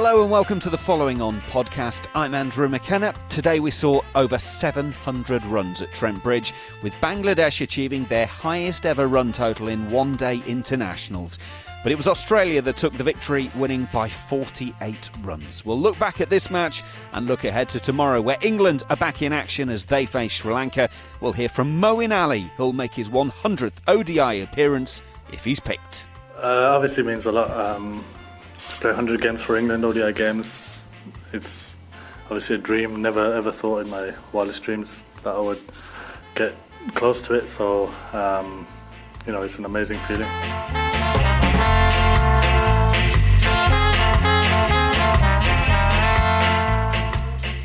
Hello and welcome to the following on podcast. I'm Andrew McKenna. Today we saw over 700 runs at Trent Bridge, with Bangladesh achieving their highest ever run total in one day internationals. But it was Australia that took the victory, winning by 48 runs. We'll look back at this match and look ahead to tomorrow, where England are back in action as they face Sri Lanka. We'll hear from Moeen Ali, who'll make his 100th ODI appearance if he's picked. Uh, obviously means a lot. Um, play 100 games for England, ODI games. It's obviously a dream. Never ever thought in my wildest dreams that I would get close to it. So, um, you know, it's an amazing feeling.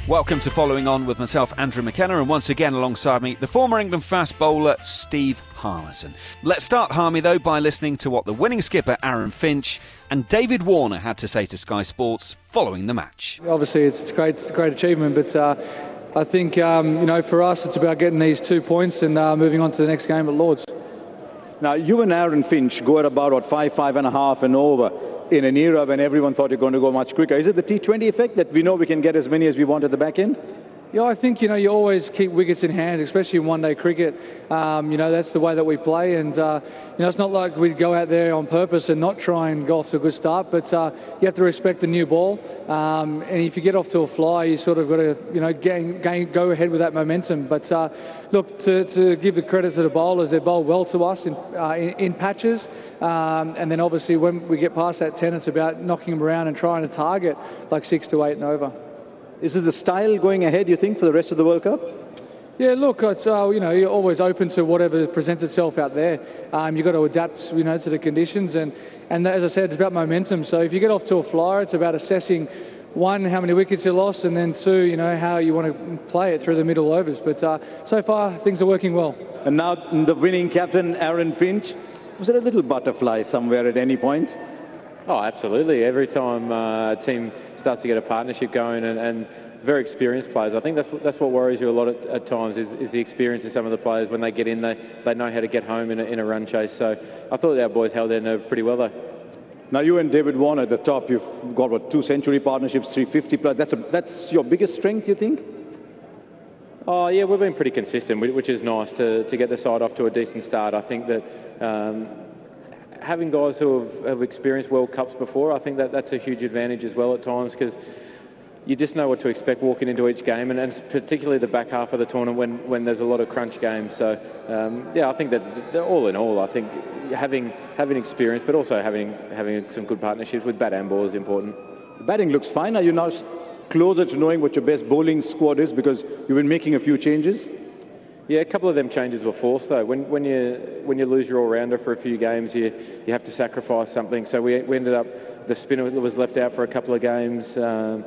Welcome to Following On with myself, Andrew McKenna, and once again alongside me, the former England fast bowler, Steve Harmison. Let's start, Harmy, though, by listening to what the winning skipper, Aaron Finch, and David Warner had to say to Sky Sports following the match. Obviously, it's, great, it's a great achievement, but uh, I think, um, you know, for us, it's about getting these two points and uh, moving on to the next game at Lords. Now, you and Aaron Finch go at about, what, five, five and a half and over in an era when everyone thought you're going to go much quicker. Is it the T20 effect that we know we can get as many as we want at the back end? Yeah, I think you know you always keep wickets in hand, especially in one-day cricket. Um, you know that's the way that we play, and uh, you know it's not like we go out there on purpose and not try and go off to a good start. But uh, you have to respect the new ball, um, and if you get off to a fly, you sort of got to you know gain, gain, go ahead with that momentum. But uh, look, to, to, give the credit to the bowlers, they bowl well to us in, uh, in, in, patches, um, and then obviously when we get past that ten, it's about knocking them around and trying to target like six to eight and over. Is this the style going ahead, you think, for the rest of the World Cup? Yeah, look, it's, uh, you know, you're always open to whatever presents itself out there. Um, you've got to adapt, you know, to the conditions. And, and as I said, it's about momentum. So if you get off to a flyer, it's about assessing, one, how many wickets you lost, and then two, you know, how you want to play it through the middle overs. But uh, so far, things are working well. And now the winning captain, Aaron Finch. Was there a little butterfly somewhere at any point? Oh, absolutely. Every time uh, a team starts to get a partnership going and, and, very experienced players, I think that's that's what worries you a lot at, at times is, is, the experience of some of the players. When they get in, they, they know how to get home in a, in a run chase. So I thought our boys held their nerve pretty well, though. Now you and David Warner at the top, you've got what two century partnerships, 350 plus. That's a, that's your biggest strength, you think? Oh yeah, we've been pretty consistent, which is nice to, to get the side off to a decent start. I think that um, having guys who have, have experienced World Cups before, I think that that's a huge advantage as well at times because you just know what to expect walking into each game, and, and particularly the back half of the tournament when, when there's a lot of crunch games. So, um, yeah, I think that all in all, I think having having experience, but also having having some good partnerships with bat and ball is important. The batting looks fine. Are you now closer to knowing what your best bowling squad is because you've been making a few changes? Yeah, a couple of them changes were forced though. When, when you when you lose your all rounder for a few games, you you have to sacrifice something. So we, we ended up the spinner was left out for a couple of games. Um,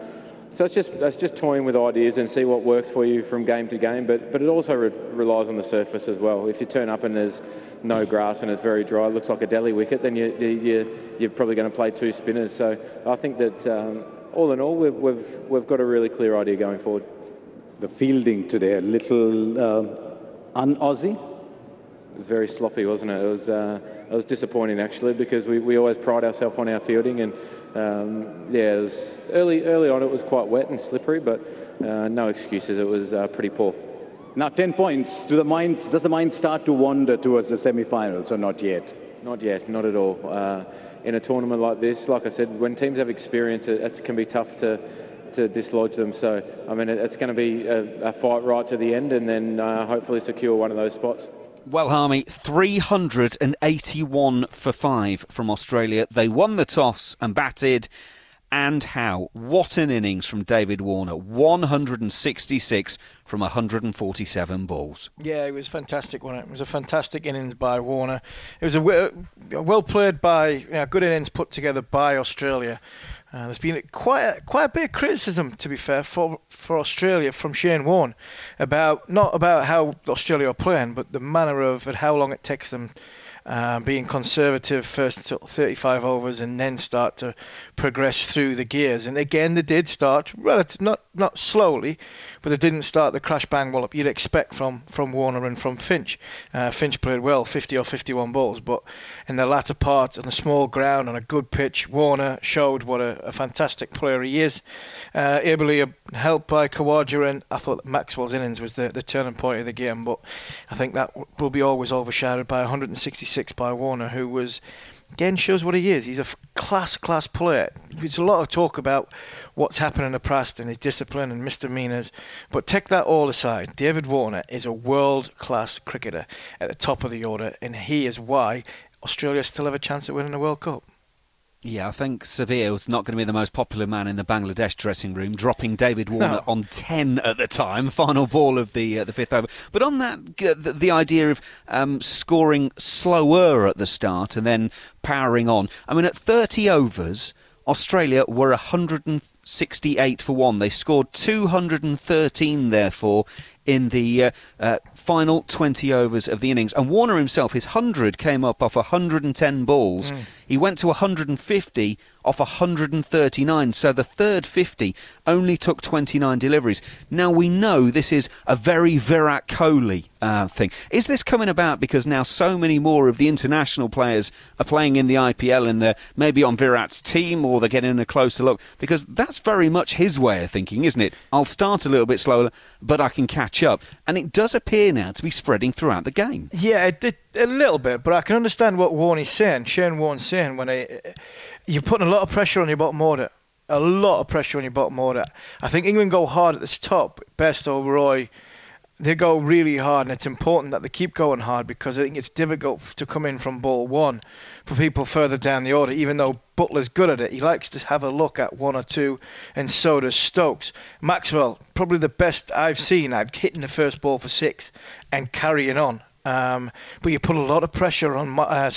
so it's just that's just toying with ideas and see what works for you from game to game. But but it also re- relies on the surface as well. If you turn up and there's no grass and it's very dry, it looks like a deli wicket, then you, you, you're probably going to play two spinners. So I think that um, all in all, we've, we've we've got a really clear idea going forward. The fielding today, a little uh, un-Aussie. It was very sloppy, wasn't it? It was uh, it was disappointing actually because we, we always pride ourselves on our fielding and um, yeah, it was early early on it was quite wet and slippery, but uh, no excuses. It was uh, pretty poor. Now, 10 points. Do the minds, does the mind start to wander towards the semi-finals or not yet? Not yet, not at all. Uh, in a tournament like this, like I said, when teams have experience, it, it can be tough to to dislodge them. So, I mean, it, it's going to be a, a, fight right to the end, and then uh, hopefully secure one of those spots. Well, Harmy, 381 for five from Australia. They won the toss and batted. And how? What an innings from David Warner. 166 from 147 balls. Yeah, it was fantastic, wasn't it? It was a fantastic innings by Warner. It was a well played by, you know, good innings put together by Australia. Uh, there's been quite a, quite a bit of criticism, to be fair, for for Australia from Shane Warne about not about how Australia are playing, but the manner of and how long it takes them uh, being conservative first 35 overs and then start to progress through the gears. And again, they did start relative, not not slowly, but they didn't start the crash bang wallop you'd expect from from Warner and from Finch. Uh, Finch played well, 50 or 51 balls, but in the latter part on a small ground on a good pitch, Warner showed what a, a fantastic player he is. Uh, helped by Khawaja, and I thought Maxwell's innings was the, the turning point of the game, but I think that will be always overshadowed by 166 six by Warner, who was again shows what he is. He's a class class player. There's a lot of talk about what's happened in the past and his discipline and misdemeanors, but take that all aside. David Warner is a world class cricketer at the top of the order, and he is why Australia still have a chance at winning the World Cup. Yeah, I think was not going to be the most popular man in the Bangladesh dressing room, dropping David Warner no. on ten at the time, final ball of the uh, the fifth over. But on that, the, the, idea of um, scoring slower at the start and then powering on. I mean, at thirty overs, Australia were 168 for one. They scored 213, therefore, in the uh, uh, final 20 overs of the innings. And Warner himself, his 100 came up off 110 balls. Mm. He went to 150 off 139. So the third 50 only took 29 deliveries. Now we know this is a very Virat Kohli uh, thing. Is this coming about because now so many more of the international players are playing in the IPL and they're maybe on Virat's team or they're getting a closer look? Because that's very much his way of thinking, isn't it? I'll start a little bit slower, but I can catch up. And it does appear now to be spreading throughout the game. Yeah, it, it, a little bit, but I can understand what Warne is saying, Shane Warne's saying, when I, you're putting a lot of pressure on your bottom order. A lot of pressure on your bottom order. I think England go hard at the top. Best Roy, they go really hard, and it's important that they keep going hard because I think it's difficult to come in from ball one for people further down the order. Even though Buttler's good at it, he likes to have a look at one or two, and so does Stokes. Maxwell, probably the best I've seen at hitting the first ball for six and carrying on. Um, but you put a lot of pressure on uh,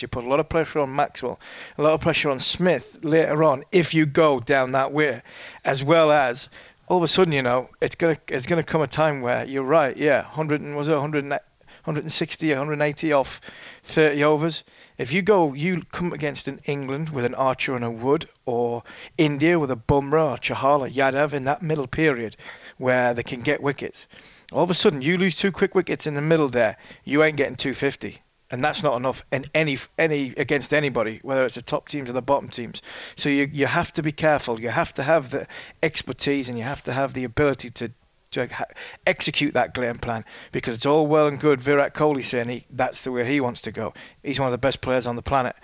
you put a lot of pressure on Maxwell, a lot of pressure on Smith later on if you go down that way, as well as all of a sudden, you know, it's gonna it's gonna come a time where you're right, yeah, 100 and was it 100, 160, 180 off 30 overs. If you go, you come against an England with an Archer and a Wood, or India with a Bumrah or Chahal or Yadav in that middle period where they can get wickets all of a sudden, you lose two quick wickets in the middle there. You ain't getting 250 and that's not enough in any any against anybody, whether it's the top teams or the bottom teams. So you you have to be careful. You have to have the expertise and you have to have the ability to to execute that game plan because it's all well and good Virat Kohli saying he, that's the way he wants to go. He's one of the best players on the planet.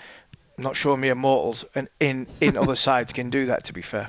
I'm not sure mere mortals and in in other sides can do that. To be fair.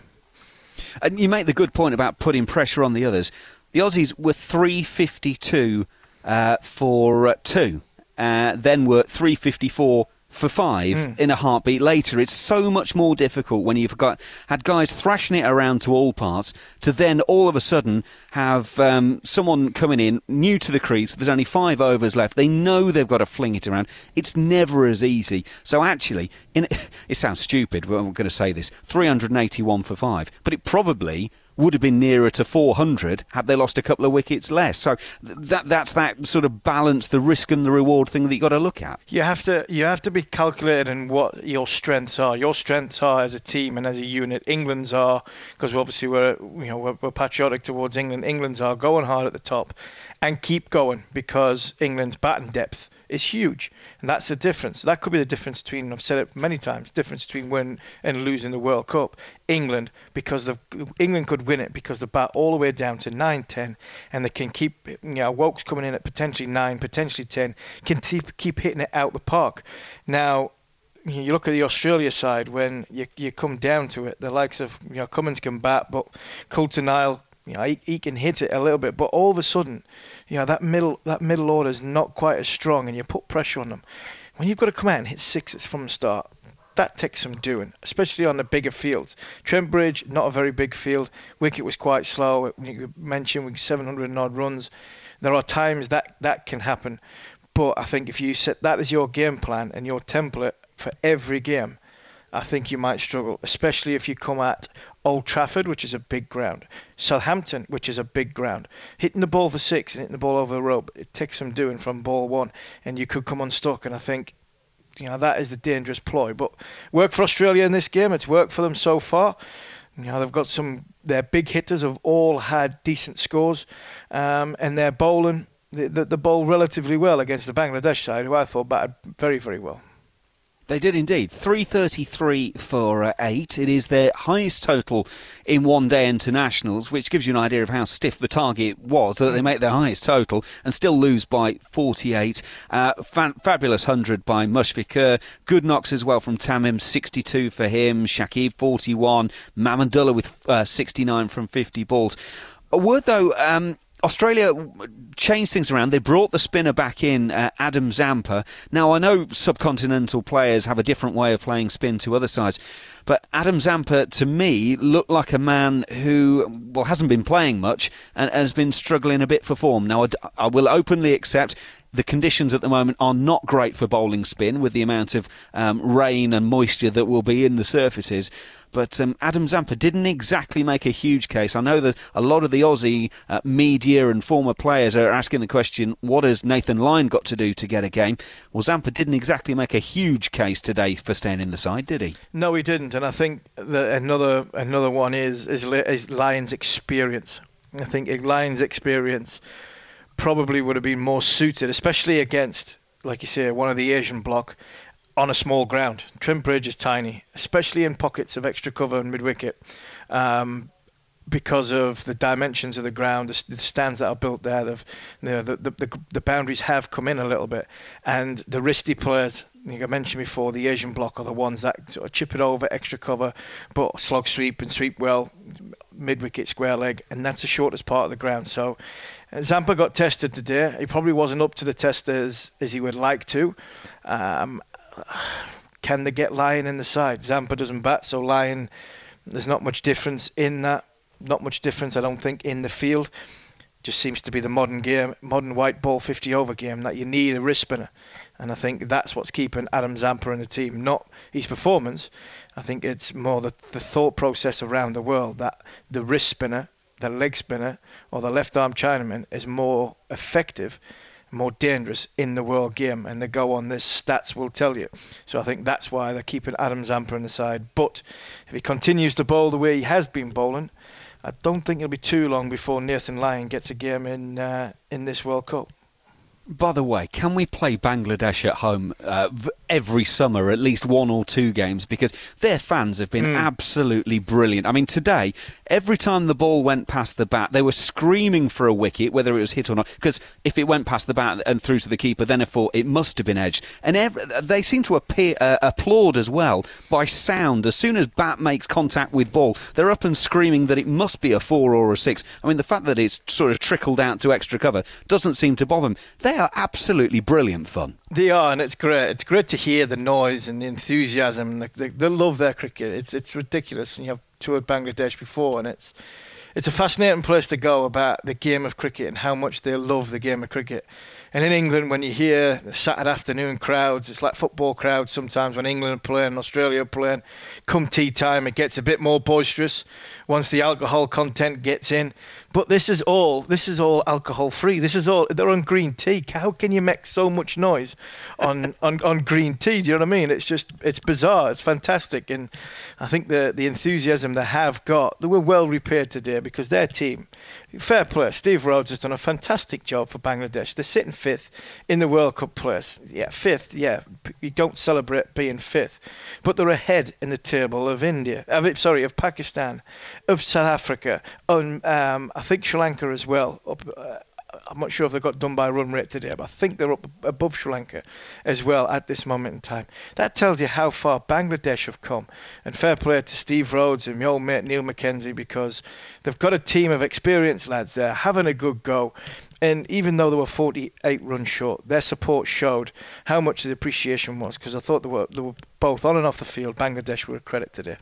And you make the good point about putting pressure on the others. The Aussies were 352 uh, for uh, two, uh, then were 354 for five mm. in a heartbeat later. It's so much more difficult when you've got had guys thrashing it around to all parts to then all of a sudden have um, someone coming in new to the crease. There's only five overs left. They know they've got to fling it around. It's never as easy. So actually, in, it sounds stupid, but I'm going to say this: 381 for five, but it probably would have been nearer to 400 had they lost a couple of wickets less. So that that's that sort of balance, the risk and the reward thing that you've got to look at. You have to you have to be calculated in what your strengths are. Your strengths are as a team and as a unit. England's are because obviously we're you know we're, we're patriotic towards England. England's are going hard at the top and keep going because England's batting depth is huge, and that's the difference. That could be the difference between I've said it many times, difference between winning and losing the World Cup. England because the England could win it because the bat all the way down to 9, 10, and they can keep you know Woakes coming in at potentially nine, potentially ten, can keep keep hitting it out the park. Now you look at the Australia side when you you come down to it, the likes of you know Cummins can bat, but Coulter-Nile, you know, he, he can hit it a little bit, but all of a sudden you know that middle that middle order is not quite as strong, and you put pressure on them. When you've got to come out and hit sixes from the start, that takes some doing, especially on the bigger fields. Trent Bridge, not a very big field. Wicket was quite slow. You mentioned with 700 odd runs. There are times that that can happen, but I think if you set that as your game plan and your template for every game, I think you might struggle, especially if you come at Old Trafford, which is a big ground, Southampton, which is a big ground. Hitting the ball for six and hitting the ball over the rope, it takes some doing from ball one, and you could come unstuck. And I think, you know, that is the dangerous ploy. But work for Australia in this game. It's worked for them so far. You know, they've got some. Their big hitters have all had decent scores, um, and they're bowling the, the, the bowl relatively well against the Bangladesh side, who I thought batted very, very well. They did indeed. 333 for uh, eight. It is their highest total in one day internationals, which gives you an idea of how stiff the target was that they make their highest total and still lose by 48. Uh, fan- fabulous 100 by Mushfiqur. Good knocks as well from Tamim, 62 for him. Shakib, 41. Mahmudullah with uh, 69 from 50 balls. A word though, um, Australia changed things around. They brought the spinner back in, uh, Adam Zampa. Now, I know subcontinental players have a different way of playing spin to other sides, but Adam Zampa, to me, looked like a man who, well, hasn't been playing much and, and has been struggling a bit for form. Now, I, I will openly accept the conditions at the moment are not great for bowling spin with the amount of um, rain and moisture that will be in the surfaces. But um, Adam Zampa didn't exactly make a huge case. I know that a lot of the Aussie uh, media and former players are asking the question, what has Nathan Lyon got to do to get a game? Well, Zampa didn't exactly make a huge case today for staying in the side, did he? No, he didn't. And I think another another one is is, is Lyon's experience. I think Lyon's experience probably would have been more suited, especially against, like you say, one of the Asian bloc on a small ground. Trent Bridge is tiny, especially in pockets of extra cover and mid wicket. Um, because of the dimensions of the ground, the, the stands that are built there, the, the, the, the, boundaries have come in a little bit. And the wristy players, like I mentioned before, the Asian block are the ones that sort of chip it over, extra cover, but slog sweep and sweep well, mid wicket, square leg, and that's the shortest part of the ground. So Zampa got tested today. He probably wasn't up to the test as, as he would like to. Um, can they get Lyon in the side? Zampa doesn't bat, so Lyon, there's not much difference in that. Not much difference, I don't think, in the field. Just seems to be the modern game, modern white ball 50 over game that you need a wrist spinner. And I think that's what's keeping Adam Zampa in the team, not his performance. I think it's more the, the thought process around the world that the wrist spinner the leg spinner or the left arm Chinaman is more effective, more dangerous in the world game. And the go on this, stats will tell you. So I think that's why they're keeping Adam Zampa on the side. But if he continues to bowl the way he has been bowling, I don't think it'll be too long before Nathan Lyon gets a game in uh, in this World Cup. By the way, can we play Bangladesh at home uh, every summer, at least one or two games? Because their fans have been mm. absolutely brilliant. I mean, today, every time the ball went past the bat, they were screaming for a wicket, whether it was hit or not. Because if it went past the bat and through to the keeper, then I thought it must have been edged. And every, they seem to appear, uh, applaud as well by sound. As soon as bat makes contact with ball, they're up and screaming that it must be a four or a six. I mean, the fact that it's sort of trickled out to extra cover doesn't seem to bother them. They are absolutely brilliant fun. They are, and it's great. It's great to hear the noise and the enthusiasm. They, they, love their cricket. It's it's ridiculous. And you have toured Bangladesh before, and it's it's a fascinating place to go about the game of cricket and how much they love the game of cricket. And in England, when you hear the Saturday afternoon crowds, it's like football crowds sometimes when England are playing, Australia are playing. Come tea time, it gets a bit more boisterous once the alcohol content gets in. But this is all this is all alcohol free. This is all they're on green tea. How can you make so much noise on, on, on green tea? Do you know what I mean? It's just it's bizarre. It's fantastic, and I think the the enthusiasm they have got, they were well repaid today because their team, fair play. Steve Rhodes has done a fantastic job for Bangladesh. They're sitting fifth in the World Cup place. Yeah, fifth. Yeah, you don't celebrate being fifth, but they're ahead in the table of India. Of, sorry, of Pakistan, of South Africa, on um, I think Sri Lanka as well. Up, uh, I'm not sure if they got done by run rate today, but I think they're up above Sri Lanka as well at this moment in time. That tells you how far Bangladesh have come. And fair play to Steve Rhodes and my old mate Neil McKenzie because they've got a team of experienced lads there having a good go. And even though they were 48 runs short, their support showed how much the appreciation was because I thought they were, they were both on and off the field. Bangladesh were a credit today.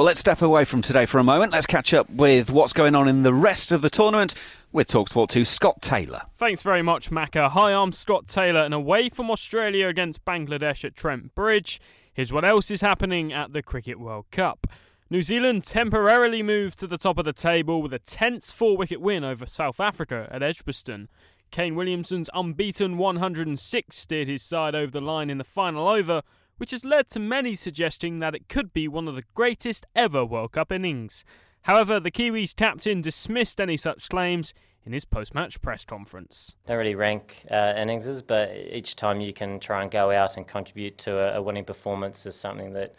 Well, let's step away from today for a moment. Let's catch up with what's going on in the rest of the tournament with Talksport 2 Scott Taylor. Thanks very much, Macca. Hi, I'm Scott Taylor, and away from Australia against Bangladesh at Trent Bridge, here's what else is happening at the Cricket World Cup. New Zealand temporarily moved to the top of the table with a tense four wicket win over South Africa at Edgbaston. Kane Williamson's unbeaten 106 steered his side over the line in the final over which has led to many suggesting that it could be one of the greatest ever World Cup innings. However, the Kiwis captain dismissed any such claims in his post match press conference. Don't really rank uh, innings, but each time you can try and go out and contribute to a, a, winning performance is something that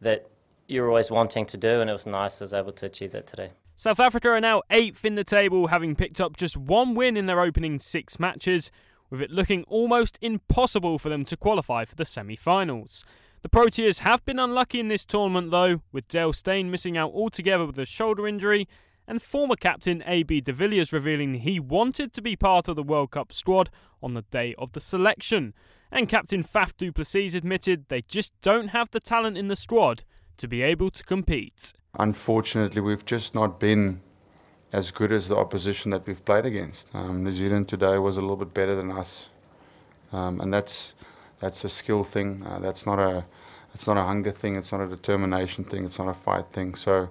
that you're always wanting to do, and it was nice I was able to achieve that today. South Africa are now eighth in the table, having picked up just one win in their opening six matches, with it looking almost impossible for them to qualify for the semi finals. The Proteas have been unlucky in this tournament though, with Dale Steyn missing out altogether with a shoulder injury, and former captain AB de Villiers revealing he wanted to be part of the World Cup squad on the day of the selection. And captain Faf du Plessis admitted they just don't have the talent in the squad to be able to compete. Unfortunately, we've just not been as good as the opposition that we've played against. Um, New Zealand today was a little bit better than us, um, and that's that's a skill thing. Uh, that's not a it's not a hunger thing. It's not a determination thing. It's not a fight thing. So,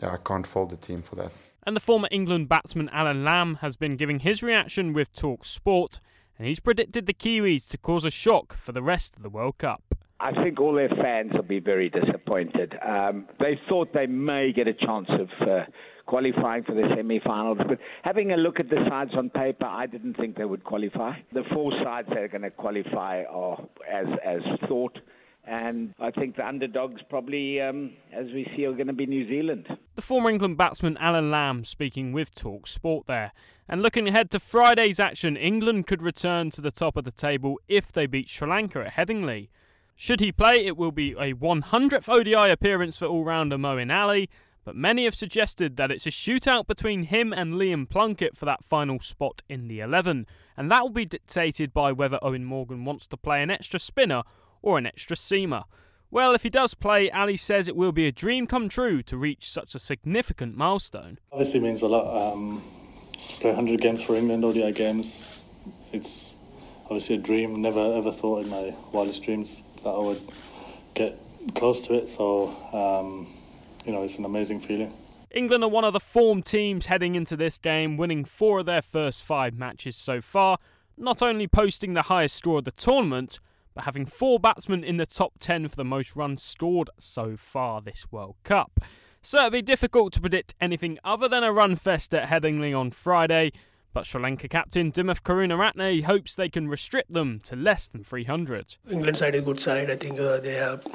yeah, I can't fault the team for that. And the former England batsman Alan Lamb has been giving his reaction with Talk Sport, and he's predicted the Kiwis to cause a shock for the rest of the World Cup. I think all their fans will be very disappointed. Um, they thought they may get a chance of uh, qualifying for the semi-finals. But having a look at the sides on paper, I didn't think they would qualify. The four sides that are going to qualify are as as thought. And I think the underdogs probably, um, as we see, are going to be New Zealand. The former England batsman Alan Lamb speaking with Talk Sport there. And looking ahead to Friday's action, England could return to the top of the table if they beat Sri Lanka at Headingley. Should he play, it will be a 100th ODI appearance for all rounder Moeen Ali but many have suggested that it's a shootout between him and Liam Plunkett for that final spot in the 11, and that will be dictated by whether Eoin Morgan wants to play an extra spinner or an extra seamer. Well, if he does play, Ali says it will be a dream come true to reach such a significant milestone. Obviously, means a lot. Um, play 100 games for England, ODI games. It's obviously a dream. Never ever thought in my wildest dreams that I would get close to it. So. Um, you know, it's an amazing feeling. England are one of the form teams heading into this game, winning four of their first five matches so far, not only posting the highest score of the tournament, but having four batsmen in the top 10 for the most runs scored so far this World Cup. So it'd be difficult to predict anything other than a run fest at Headingley on Friday, but Sri Lanka captain Dimuth Karunaratne hopes they can restrict them to less than 300. England side is a good side. I think uh, they have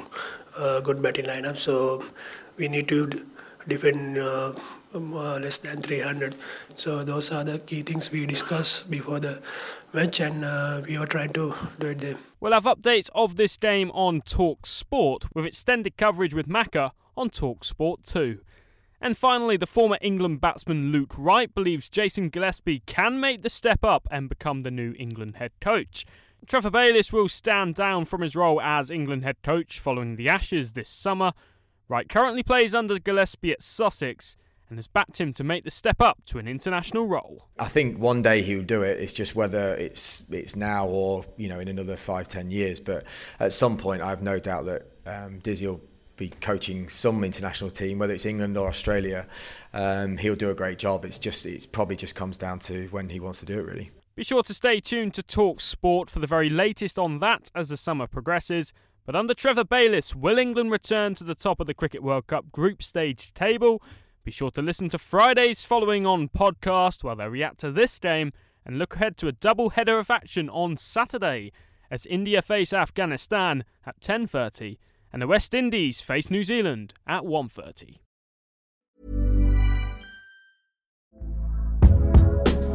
a good batting lineup, so we need to defend uh, um, uh, less than 300. So those are the key things we discussed before the match, and uh, we are trying to do it there. We'll have updates of this game on Talk Sport with extended coverage with Macca on Talk Sport 2. And finally, the former England batsman Luke Wright believes Jason Gillespie can make the step up and become the new England head coach. Trevor Bayliss will stand down from his role as England head coach following the Ashes this summer, Wright currently plays under Gillespie at Sussex, and has backed him to make the step up to an international role. I think one day he'll do it. It's just whether it's it's now or you know in another five ten years. But at some point, I have no doubt that um, Dizzy will be coaching some international team, whether it's England or Australia. Um, he'll do a great job. It's just it probably just comes down to when he wants to do it, really. Be sure to stay tuned to Talk Sport for the very latest on that as the summer progresses. But under Trevor Bayliss, will England return to the top of the Cricket World Cup group stage table? Be sure to listen to Friday's following on podcast while they react to this game and look ahead to a double header of action on Saturday as India face Afghanistan at 10:30 and the West Indies face New Zealand at 1:30.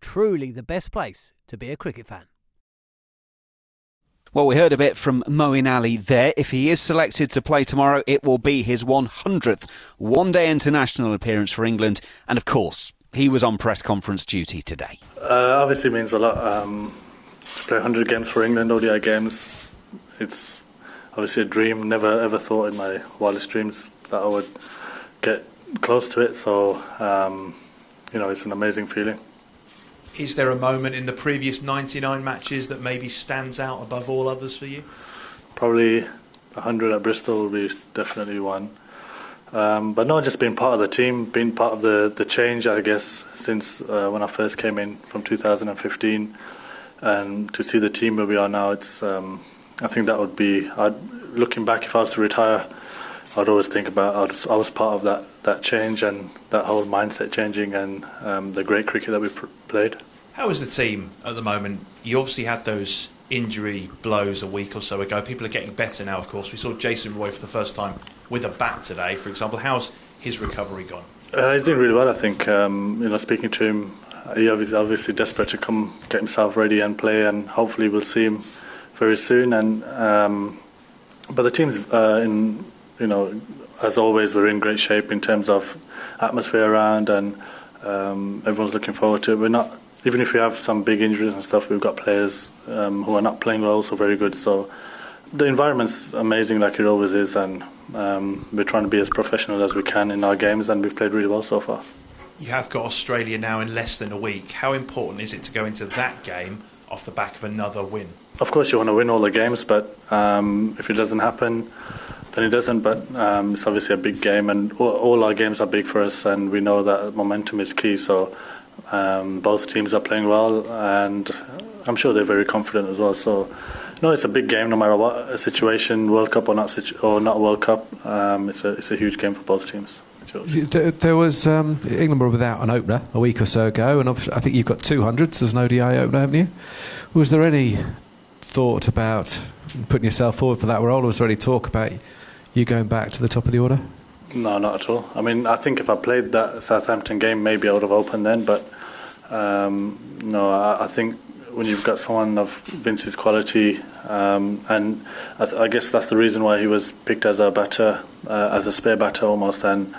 Truly the best place to be a cricket fan. Well, we heard a bit from Moeen Ali there. If he is selected to play tomorrow, it will be his 100th one day international appearance for England. And of course, he was on press conference duty today. Uh, obviously means a lot. Um, to play 100 games for England, ODI games, it's obviously a dream. Never ever thought in my wildest dreams that I would get close to it. So, um, you know, it's an amazing feeling. Is there a moment in the previous 99 matches that maybe stands out above all others for you? Probably 100 at Bristol will be definitely one. Um, but not just being part of the team, being part of the, the change, I guess, since uh, when I first came in from 2015, and to see the team where we are now, it's um, I think that would be. I'd, looking back, if I was to retire, I'd always think about I was, I was part of that, that change and that whole mindset changing and um, the great cricket that we pr- played. How is the team at the moment? You obviously had those injury blows a week or so ago. People are getting better now, of course. We saw Jason Roy for the first time with a bat today, for example. How's his recovery gone? Uh, he's doing really well, I think. Um, you know, speaking to him, he obviously, obviously desperate to come get himself ready and play, and hopefully we'll see him very soon. And um, but the team's uh, in, you know, as always, we're in great shape in terms of atmosphere around, and um, everyone's looking forward to it. We're not, even if we have some big injuries and stuff, we've got players um, who are not playing well, so very good. So the environment's amazing, like it always is, and um, we're trying to be as professional as we can in our games, and we've played really well so far. You have got Australia now in less than a week. How important is it to go into that game off the back of another win? Of course, you want to win all the games, but um, if it doesn't happen, then it doesn't. But um, it's obviously a big game, and all, all, our games are big for us, and we know that momentum is key. So um, both teams are playing well, and I'm sure they're very confident as well. So. No, it's a big game, no matter what situation, World Cup or not, or not World Cup. Um, it's a it's a huge game for both teams. There was um, England were without an opener a week or so ago, and I think you've got 200s as an ODI opener, haven't you? Was there any thought about putting yourself forward for that role, or was there any talk about you going back to the top of the order? No, not at all. I mean, I think if I played that Southampton game, maybe I would have opened then, but um, no, I, I, think when you've got someone of Vince's quality, um, and I, th- I, guess that's the reason why he was picked as a batter, uh, as a spare batter almost, and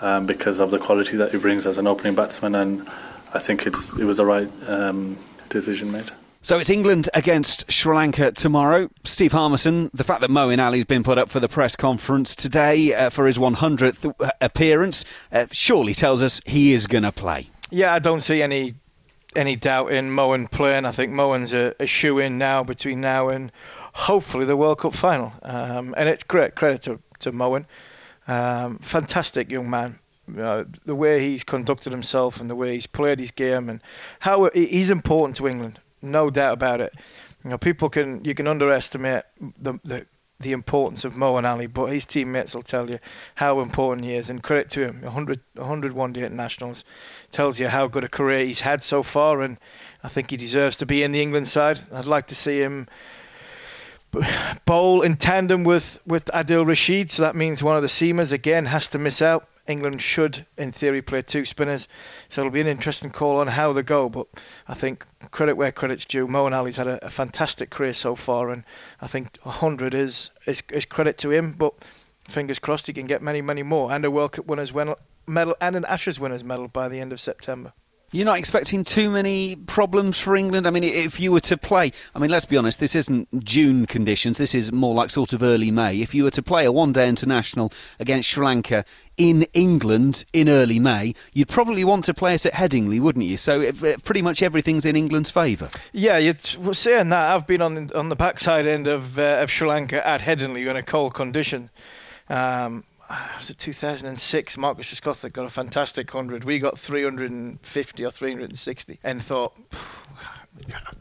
um, because of the quality that he brings as an opening batsman, and I think it's it was the right um, decision made. So it's England against Sri Lanka tomorrow. Steve Harmison, the fact that Moeen Ali's been put up for the press conference today uh, for his 100th uh, appearance uh, surely tells us he is going to play. Yeah, I don't see any any doubt in Moeen playing. I think Moeen's a, a shoe in now between now and hopefully the World Cup final. Um, and it's great credit to, to. Um, fantastic young man. Uh, the way he's conducted himself and the way he's played his game and how he's important to England, no doubt about it. You know, people can you can underestimate the the, the importance of Moeen Ali, but his teammates will tell you how important he is. And credit to him, 100, 100 one day internationals tells you how good a career he's had so far, and I think he deserves to be in the England side. I'd like to see him bowl in tandem with, with Adil Rashid, so that means one of the seamers again has to miss out. England should, in theory, play two spinners, so it'll be an interesting call on how they go. But I think credit where credit's due. Moeen Ali's had a, a fantastic career so far, and I think 100 is, is is credit to him. But fingers crossed he can get many, many more, and a World Cup winners medal and an Ashes winners medal by the end of September. You're not expecting too many problems for England? I mean, if you were to play, I mean, let's be honest, this isn't June conditions, this is more like sort of early May. If you were to play a one day international against Sri Lanka in England in early May, you'd probably want to play it at Headingley, wouldn't you? So it, pretty much everything's in England's favour. Yeah, you're saying that. I've been on on the backside end of, uh, of Sri Lanka at Headingley in a cold condition. Um, was it 2006? Marcus Trescothick got a fantastic 100. We got 350 or 360 and thought,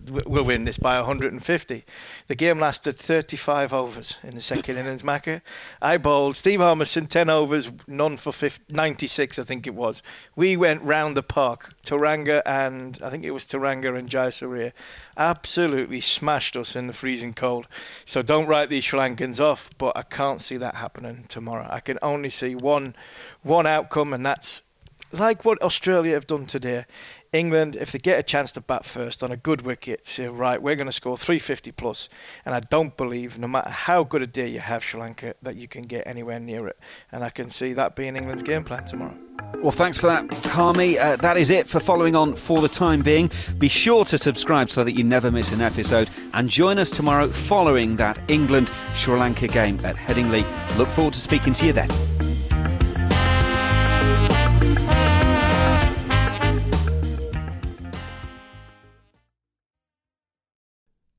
we'll win this by 150. The game lasted 35 overs in the second innings, Macca. I bowled Steve Harmison 10 overs, none for 50, 96, I think it was. We went round the park. Tharanga and I think it was Tharanga and Jayasuriya absolutely smashed us in the freezing cold. So don't write these Sri Lankans off, but I can't see that happening tomorrow. I can only see one one outcome, and that's like what Australia have done today. England, if they get a chance to bat first on a good wicket, say, right, we're going to score 350 plus. and I don't believe, no matter how good a day you have, Sri Lanka, that you can get anywhere near it. And I can see that being England's game plan tomorrow. Well, thanks for that, Harmy. Uh, that is it for following on for the time being. Be sure to subscribe so that you never miss an episode, and join us tomorrow following that England Sri Lanka game at Headingley. Look forward to speaking to you then.